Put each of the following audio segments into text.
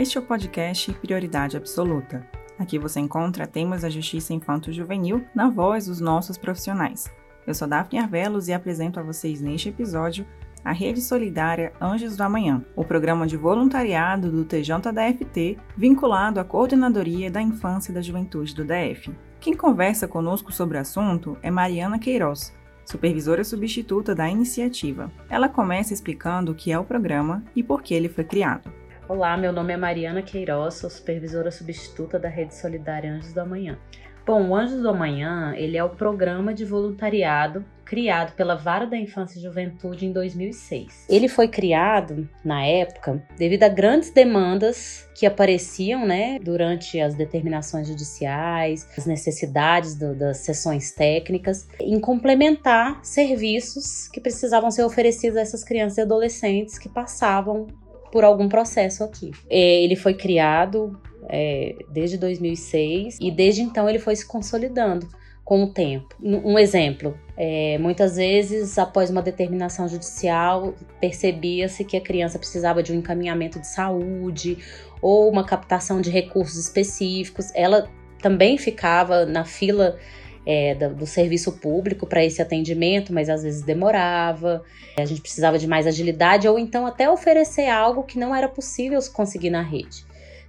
Este é o podcast Prioridade Absoluta. Aqui você encontra temas da justiça infanto-juvenil na voz dos nossos profissionais. Eu sou Daphne Arvelos e apresento a vocês neste episódio a Rede Solidária Anjos do Amanhã, o programa de voluntariado do TJDFT vinculado à Coordenadoria da Infância e da Juventude do DF. Quem conversa conosco sobre o assunto é Mariana Queiroz, supervisora substituta da iniciativa. Ela começa explicando o que é o programa e por que ele foi criado. Olá, meu nome é Mariana Queiroz, sou supervisora substituta da Rede Solidária Anjos do Amanhã. Bom, o Anjos do Amanhã, ele é o programa de voluntariado criado pela Vara da Infância e Juventude em 2006. Ele foi criado, na época, devido a grandes demandas que apareciam né, durante as determinações judiciais, as necessidades do, das sessões técnicas, em complementar serviços que precisavam ser oferecidos a essas crianças e adolescentes que passavam por algum processo aqui. É, ele foi criado é, desde 2006 e desde então ele foi se consolidando com o tempo. Um exemplo, é, muitas vezes após uma determinação judicial percebia-se que a criança precisava de um encaminhamento de saúde ou uma captação de recursos específicos. Ela também ficava na fila é, do, do, serviço público para esse atendimento, mas às vezes demorava, a gente precisava de mais agilidade ou então até oferecer algo que não era possível conseguir na rede.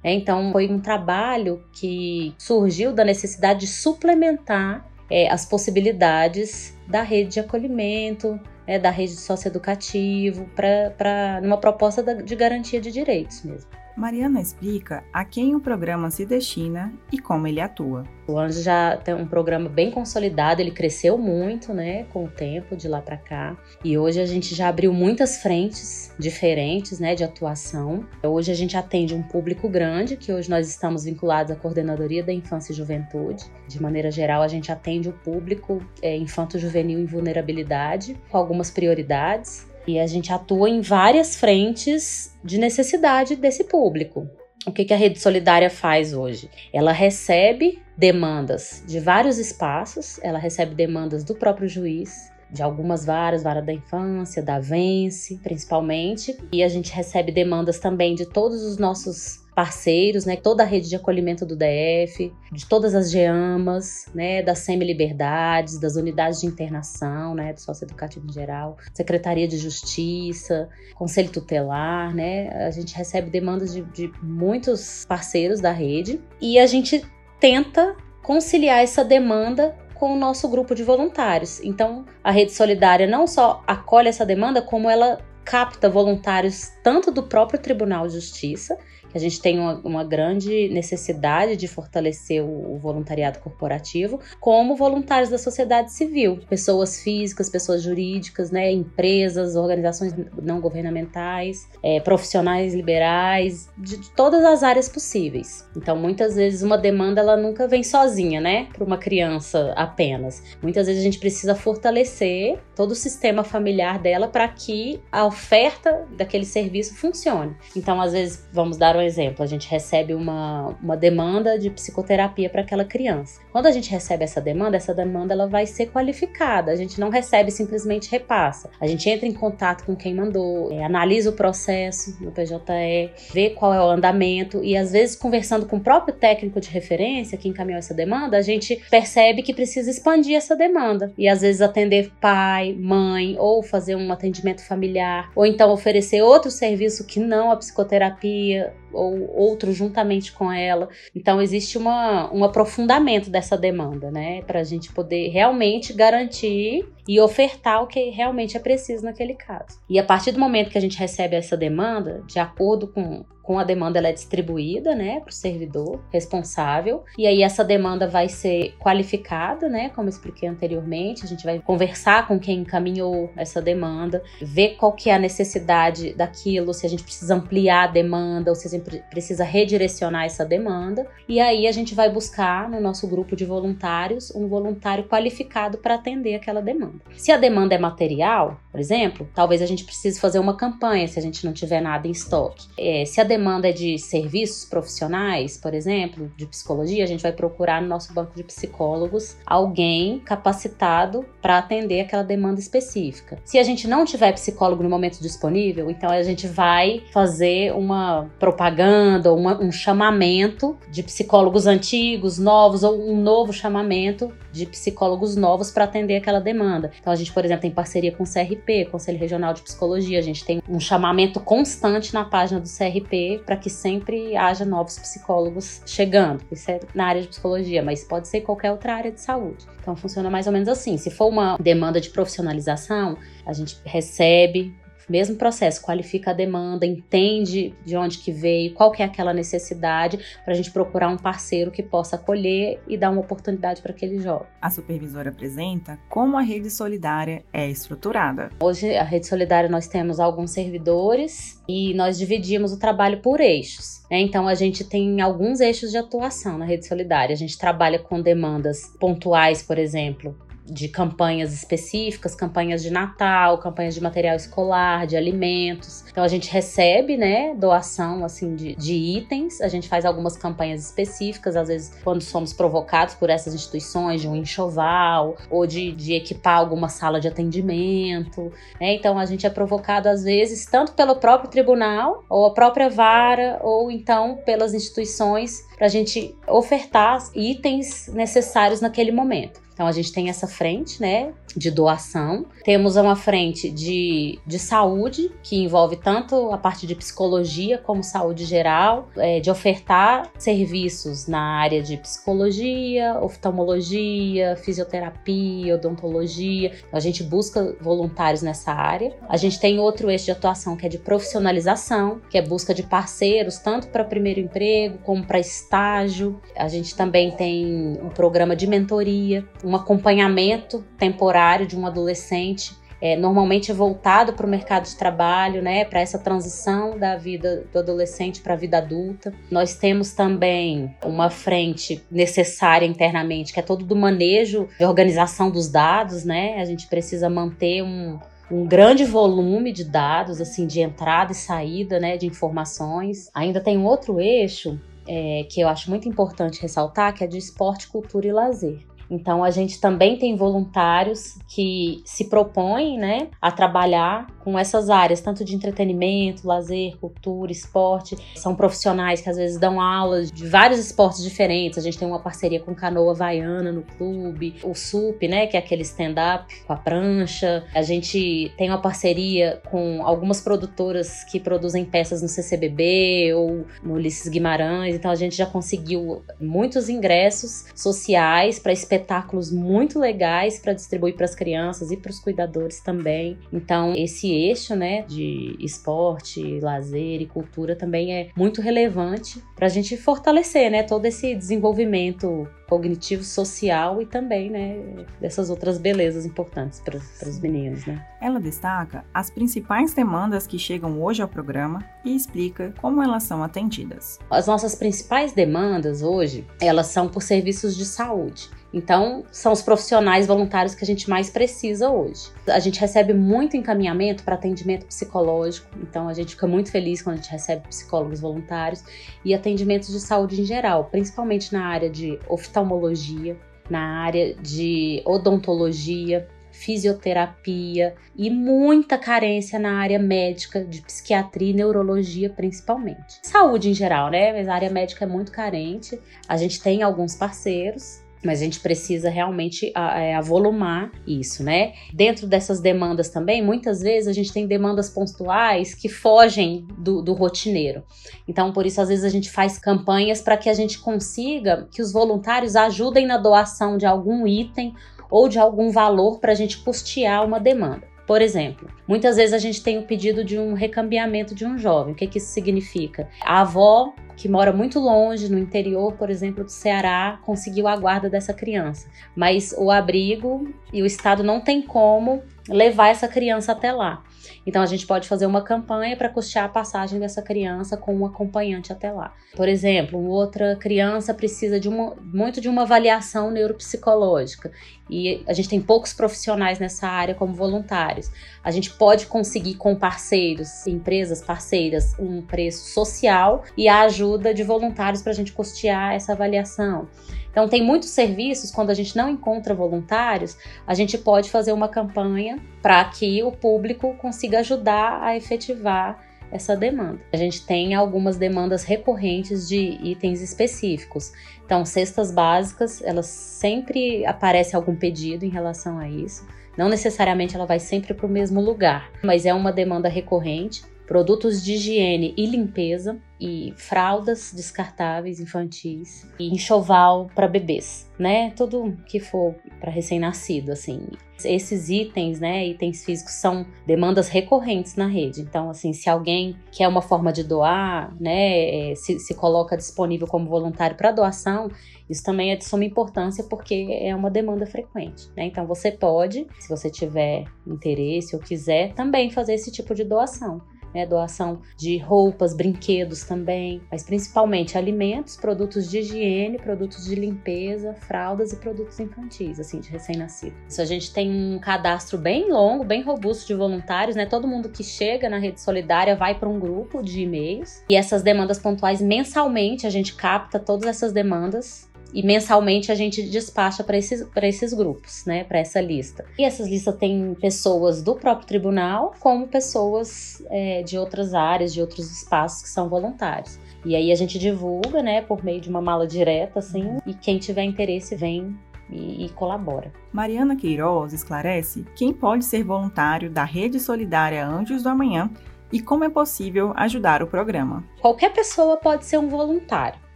É, então, foi um trabalho que surgiu da necessidade de suplementar é, as possibilidades da rede de acolhimento, é, da rede socioeducativo, para numa proposta de garantia de direitos mesmo. Mariana explica a quem o programa se destina e como ele atua. O Anjo já tem um programa bem consolidado, ele cresceu muito, né, com o tempo de lá para cá. E hoje a gente já abriu muitas frentes diferentes, né, de atuação. Hoje a gente atende um público grande, que hoje nós estamos vinculados à coordenadoria da infância e juventude. De maneira geral, a gente atende o público é, infanto-juvenil em vulnerabilidade, com algumas prioridades. E a gente atua em várias frentes de necessidade desse público. O que, que a Rede Solidária faz hoje? Ela recebe demandas de vários espaços, ela recebe demandas do próprio juiz, de algumas varas, vara da infância, da Vence, principalmente, e a gente recebe demandas também de todos os nossos parceiros, né, toda a rede de acolhimento do DF, de todas as GEAMAS, né, das semi-liberdades, das unidades de internação, né, do socioeducativo em geral, Secretaria de Justiça, Conselho Tutelar, né, a gente recebe demandas de, de muitos parceiros da rede e a gente tenta conciliar essa demanda com o nosso grupo de voluntários. Então, a Rede Solidária não só acolhe essa demanda, como ela capta voluntários tanto do próprio Tribunal de Justiça que a gente tem uma, uma grande necessidade de fortalecer o, o, voluntariado corporativo, como voluntários da sociedade civil, pessoas físicas, pessoas jurídicas, né, empresas, organizações não governamentais, é, profissionais liberais, de, de, todas as áreas possíveis. Então, muitas vezes uma demanda ela nunca vem sozinha, né, para uma criança apenas. Muitas vezes a gente precisa fortalecer todo o sistema familiar dela para que a oferta daquele serviço funcione. Então, às vezes, vamos dar um exemplo, a gente recebe uma, uma demanda de psicoterapia para aquela criança. Quando a gente recebe essa demanda, essa demanda ela vai ser qualificada. A gente não recebe simplesmente repassa. A gente entra em contato com quem mandou, é, analisa o processo no PJE, vê qual é o andamento e às vezes conversando com o próprio técnico de referência que encaminhou essa demanda, a gente percebe que precisa expandir essa demanda e às vezes atender pai, mãe ou fazer um atendimento familiar ou então oferecer outro serviço que não a psicoterapia ou outro juntamente com ela. Então existe uma, um aprofundamento dessa demanda, né, para a gente poder realmente garantir e ofertar o que realmente é preciso naquele caso. E a partir do momento que a gente recebe essa demanda, de acordo com com a demanda ela é distribuída, né, para o servidor responsável. E aí essa demanda vai ser qualificada, né, como expliquei anteriormente. A gente vai conversar com quem encaminhou essa demanda, ver qual que é a necessidade daquilo, se a gente precisa ampliar a demanda ou se a gente precisa redirecionar essa demanda. E aí a gente vai buscar no nosso grupo de voluntários um voluntário qualificado para atender aquela demanda. Se a demanda é material, por exemplo, talvez a gente precise fazer uma campanha se a gente não tiver nada em estoque. É, se a demanda é de serviços profissionais, por exemplo, de psicologia, a gente vai procurar no nosso banco de psicólogos alguém capacitado para atender aquela demanda específica. Se a gente não tiver psicólogo no momento disponível, então a gente vai fazer uma propaganda, uma, um chamamento de psicólogos antigos, novos, ou um novo chamamento de psicólogos novos para atender aquela demanda. Então a gente, por exemplo, tem parceria com o CRP, Conselho Regional de Psicologia, a gente tem um chamamento constante na página do CRP para que sempre haja novos psicólogos chegando. Isso é na área de psicologia, mas pode ser qualquer outra área de saúde. Então funciona mais ou menos assim. Se for uma demanda de profissionalização, a gente recebe mesmo processo, qualifica a demanda, entende de onde que veio, qual que é aquela necessidade, para a gente procurar um parceiro que possa acolher e dar uma oportunidade para aquele jovem. A supervisora apresenta como a rede solidária é estruturada. Hoje, a rede solidária, nós temos alguns servidores e nós dividimos o trabalho por eixos. Né? Então, a gente tem alguns eixos de atuação na rede solidária. A gente trabalha com demandas pontuais, por exemplo, de campanhas específicas, campanhas de Natal, campanhas de material escolar, de alimentos. Então a gente recebe, né, doação assim de, de itens. A gente faz algumas campanhas específicas, às vezes quando somos provocados por essas instituições de um enxoval ou de, de equipar alguma sala de atendimento. Né? Então a gente é provocado às vezes tanto pelo próprio tribunal ou a própria vara ou então pelas instituições para a gente ofertar itens necessários naquele momento. Então a gente tem essa frente, né, de doação. Temos uma frente de, de saúde, que envolve tanto a parte de psicologia como saúde geral, é, de ofertar serviços na área de psicologia, oftalmologia, fisioterapia, odontologia. A gente busca voluntários nessa área. A gente tem outro eixo de atuação que é de profissionalização, que é busca de parceiros, tanto para primeiro emprego como para estágio. A gente também tem um programa de mentoria, um acompanhamento temporário de um adolescente é, normalmente voltado para o mercado de trabalho, né, para essa transição da vida do adolescente para a vida adulta. Nós temos também uma frente necessária internamente, que é todo do manejo e organização dos dados, né? A gente precisa manter um, um grande volume de dados, assim, de entrada e saída, né, de informações. Ainda tem um outro eixo é, que eu acho muito importante ressaltar, que é de esporte, cultura e lazer. Então a gente também tem voluntários que se propõem, né, a trabalhar com essas áreas, tanto de entretenimento, lazer, cultura, esporte. São profissionais que às vezes dão aulas de vários esportes diferentes. A gente tem uma parceria com Canoa Havaiana no clube, o SUP, né, que é aquele stand-up com a prancha. A gente tem uma parceria com algumas produtoras que produzem peças no CCBB ou no Ulisses Guimarães. Então a gente já conseguiu muitos ingressos sociais para espetáculos espetáculos muito legais para distribuir para as crianças e para os cuidadores também. Então, esse eixo, né, de esporte, lazer e cultura também é muito relevante para a gente fortalecer, né, todo esse desenvolvimento cognitivo, social e também, né, dessas outras belezas importantes para os meninos, né. Ela destaca as principais demandas que chegam hoje ao programa e explica como elas são atendidas. As nossas principais demandas hoje, elas são por serviços de saúde. Então, são os profissionais voluntários que a gente mais precisa hoje. A gente recebe muito encaminhamento para atendimento psicológico, então a gente fica muito feliz quando a gente recebe psicólogos voluntários e atendimentos de saúde em geral, principalmente na área de oftalmologia, na área de odontologia, fisioterapia e muita carência na área médica, de psiquiatria e neurologia principalmente. Saúde em geral, né? Mas a área médica é muito carente. A gente tem alguns parceiros, mas a gente precisa realmente é, avolumar isso, né? Dentro dessas demandas também, muitas vezes a gente tem demandas pontuais que fogem do, do rotineiro. Então, por isso, às vezes a gente faz campanhas para que a gente consiga que os voluntários ajudem na doação de algum item ou de algum valor para a gente custear uma demanda. Por exemplo, muitas vezes a gente tem o pedido de um recambiamento de um jovem. O que, que isso significa? A avó que mora muito longe, no interior, por exemplo, do Ceará, conseguiu a guarda dessa criança. Mas o abrigo e o Estado não tem como levar essa criança até lá. Então a gente pode fazer uma campanha para custear a passagem dessa criança com um acompanhante até lá. Por exemplo, outra criança precisa de uma, muito de uma avaliação neuropsicológica e a gente tem poucos profissionais nessa área como voluntários. A gente pode conseguir com parceiros, empresas parceiras, um preço social e a ajuda de voluntários para a gente custear essa avaliação. Então, tem muitos serviços, quando a gente não encontra voluntários, a gente pode fazer uma campanha para que o público consiga ajudar a efetivar essa demanda. A gente tem algumas demandas recorrentes de itens específicos. Então, cestas básicas, elas sempre aparece algum pedido em relação a isso. Não necessariamente ela vai sempre para o mesmo lugar, mas é uma demanda recorrente produtos de higiene e limpeza e fraldas descartáveis infantis e enxoval para bebês, né? Tudo que for para recém-nascido, assim. Esses itens, né, itens físicos são demandas recorrentes na rede. Então, assim, se alguém quer uma forma de doar, né, é, se, se coloca disponível como voluntário para doação, isso também é de suma importância porque é uma demanda frequente, né? Então, você pode, se você tiver interesse ou quiser, também fazer esse tipo de doação né, doação de roupas, brinquedos também, mas principalmente alimentos, produtos de higiene, produtos de limpeza, fraldas e produtos infantis, assim, de recém-nascido. Isso a gente tem um cadastro bem longo, bem robusto de voluntários, né? Todo mundo que chega na rede solidária vai para um grupo de e-mails e essas demandas pontuais mensalmente a gente capta todas essas demandas e mensalmente a gente despacha para esses, esses grupos, né, para essa lista. E essas listas têm pessoas do próprio tribunal, como pessoas é, de outras áreas, de outros espaços que são voluntários. E aí a gente divulga, né, por meio de uma mala direta, assim, e quem tiver interesse vem e, e, colabora. Mariana Queiroz esclarece quem pode ser voluntário da Rede Solidária Anjos do Amanhã e como é possível ajudar o programa. Qualquer pessoa pode ser um voluntário,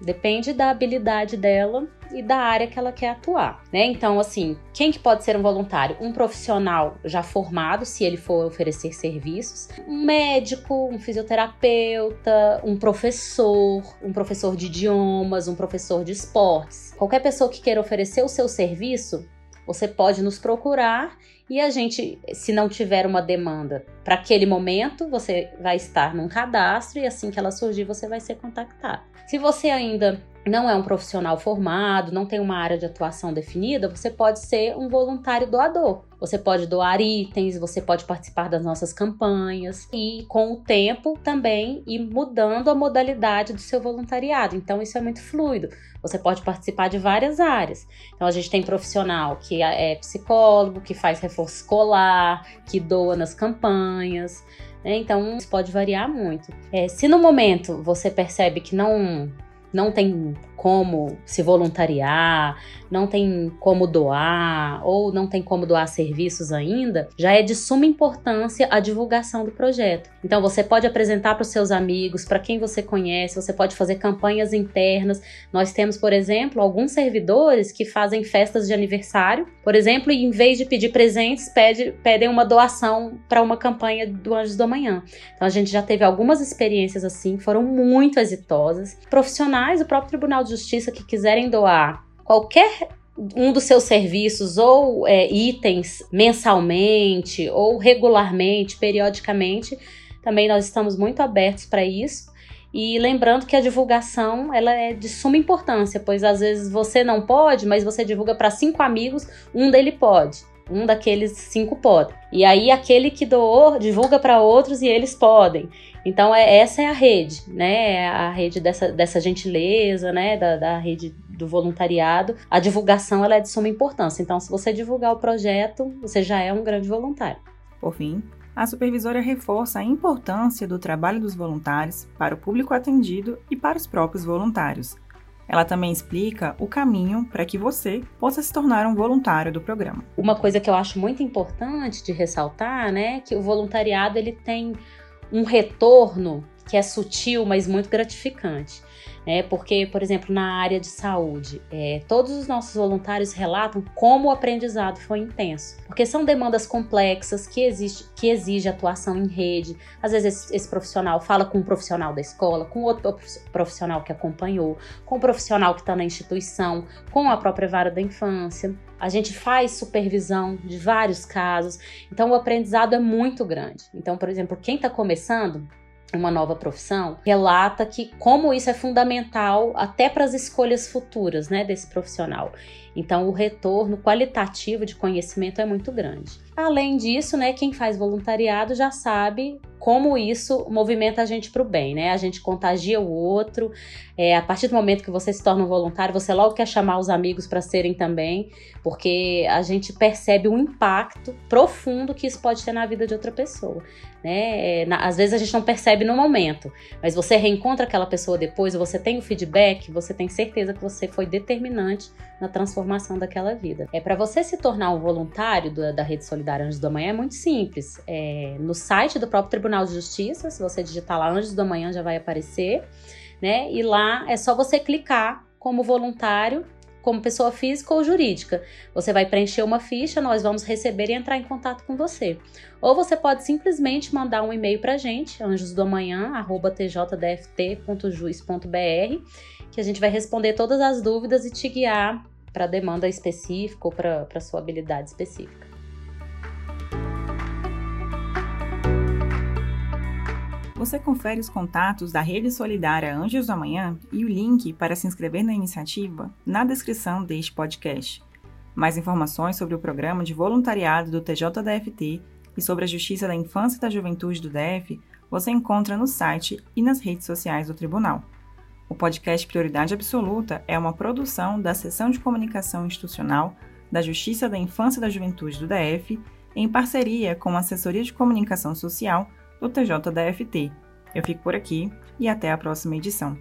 depende da habilidade dela e da área que ela quer atuar, né? Então, assim, quem que pode ser um voluntário? Um profissional já formado, se ele for oferecer serviços, um médico, um fisioterapeuta, um professor, um professor de idiomas, um professor de esportes. Qualquer pessoa que queira oferecer o seu serviço, você pode nos procurar e a gente, se não tiver uma demanda para aquele momento, você vai estar num cadastro e assim que ela surgir, você vai ser contactado. Se você ainda não é um profissional formado, não tem uma área de atuação definida, você pode ser um voluntário doador. Você pode doar itens, você pode participar das nossas campanhas e, com o tempo, também ir mudando a modalidade do seu voluntariado. Então, isso é muito fluido. Você pode participar de várias áreas. Então, a gente tem profissional que é psicólogo, que faz reforço escolar, que doa nas campanhas. Né? Então, isso pode variar muito. É, se no momento você percebe que não não tem como se voluntariar, não tem como doar ou não tem como doar serviços ainda, já é de suma importância a divulgação do projeto. Então você pode apresentar para os seus amigos, para quem você conhece, você pode fazer campanhas internas. Nós temos, por exemplo, alguns servidores que fazem festas de aniversário, por exemplo, e em vez de pedir presentes, pede, pedem uma doação para uma campanha do Anjos do Amanhã. Então a gente já teve algumas experiências assim, foram muito exitosas. Profissionais, o próprio Tribunal de Justiça que quiserem doar qualquer um dos seus serviços ou é, itens mensalmente ou regularmente, periodicamente, também nós estamos muito abertos para isso. E lembrando que a divulgação ela é de suma importância, pois às vezes você não pode, mas você divulga para cinco amigos, um dele pode, um daqueles cinco pode. E aí aquele que doou divulga para outros e eles podem. Então é, essa é a rede, né? É a rede dessa, dessa gentileza, né? Da, da rede do voluntariado, a divulgação ela é de suma importância. Então, se você divulgar o projeto, você já é um grande voluntário. Por fim, a supervisora reforça a importância do trabalho dos voluntários para o público atendido e para os próprios voluntários. Ela também explica o caminho para que você possa se tornar um voluntário do programa. Uma coisa que eu acho muito importante de ressaltar, né, que o voluntariado ele tem um retorno que é sutil, mas muito gratificante. Né? Porque, por exemplo, na área de saúde, é, todos os nossos voluntários relatam como o aprendizado foi intenso, porque são demandas complexas que exige, que exige atuação em rede. Às vezes esse, esse profissional fala com um profissional da escola, com outro profissional que acompanhou, com o um profissional que está na instituição, com a própria vara da infância. A gente faz supervisão de vários casos, então o aprendizado é muito grande. Então, por exemplo, quem está começando uma nova profissão, relata que como isso é fundamental até para as escolhas futuras, né, desse profissional. Então, o retorno qualitativo de conhecimento é muito grande. Além disso, né, quem faz voluntariado já sabe como isso movimenta a gente para o bem, né? A gente contagia o outro. É, a partir do momento que você se torna um voluntário, você logo quer chamar os amigos para serem também, porque a gente percebe o impacto profundo que isso pode ter na vida de outra pessoa. Né? É, na, às vezes a gente não percebe no momento, mas você reencontra aquela pessoa depois, você tem o feedback, você tem certeza que você foi determinante na transformação daquela vida. É para você se tornar um voluntário da, da Rede Solidária Anjos do Amanhã é muito simples. É, no site do próprio Tribunal de Justiça, se você digitar lá Anjos do Amanhã já vai aparecer, né? E lá é só você clicar como voluntário como pessoa física ou jurídica. Você vai preencher uma ficha, nós vamos receber e entrar em contato com você. Ou você pode simplesmente mandar um e-mail para a gente, anjosdomanhã@tjdft.juiz.br, que a gente vai responder todas as dúvidas e te guiar para demanda específica ou para sua habilidade específica. Você confere os contatos da Rede Solidária Anjos do Amanhã e o link para se inscrever na iniciativa na descrição deste podcast. Mais informações sobre o programa de voluntariado do TJDFT e sobre a Justiça da Infância e da Juventude do DF você encontra no site e nas redes sociais do Tribunal. O podcast Prioridade Absoluta é uma produção da Seção de Comunicação Institucional da Justiça da Infância e da Juventude do DF, em parceria com a Assessoria de Comunicação Social do TJDFT. Eu fico por aqui e até a próxima edição.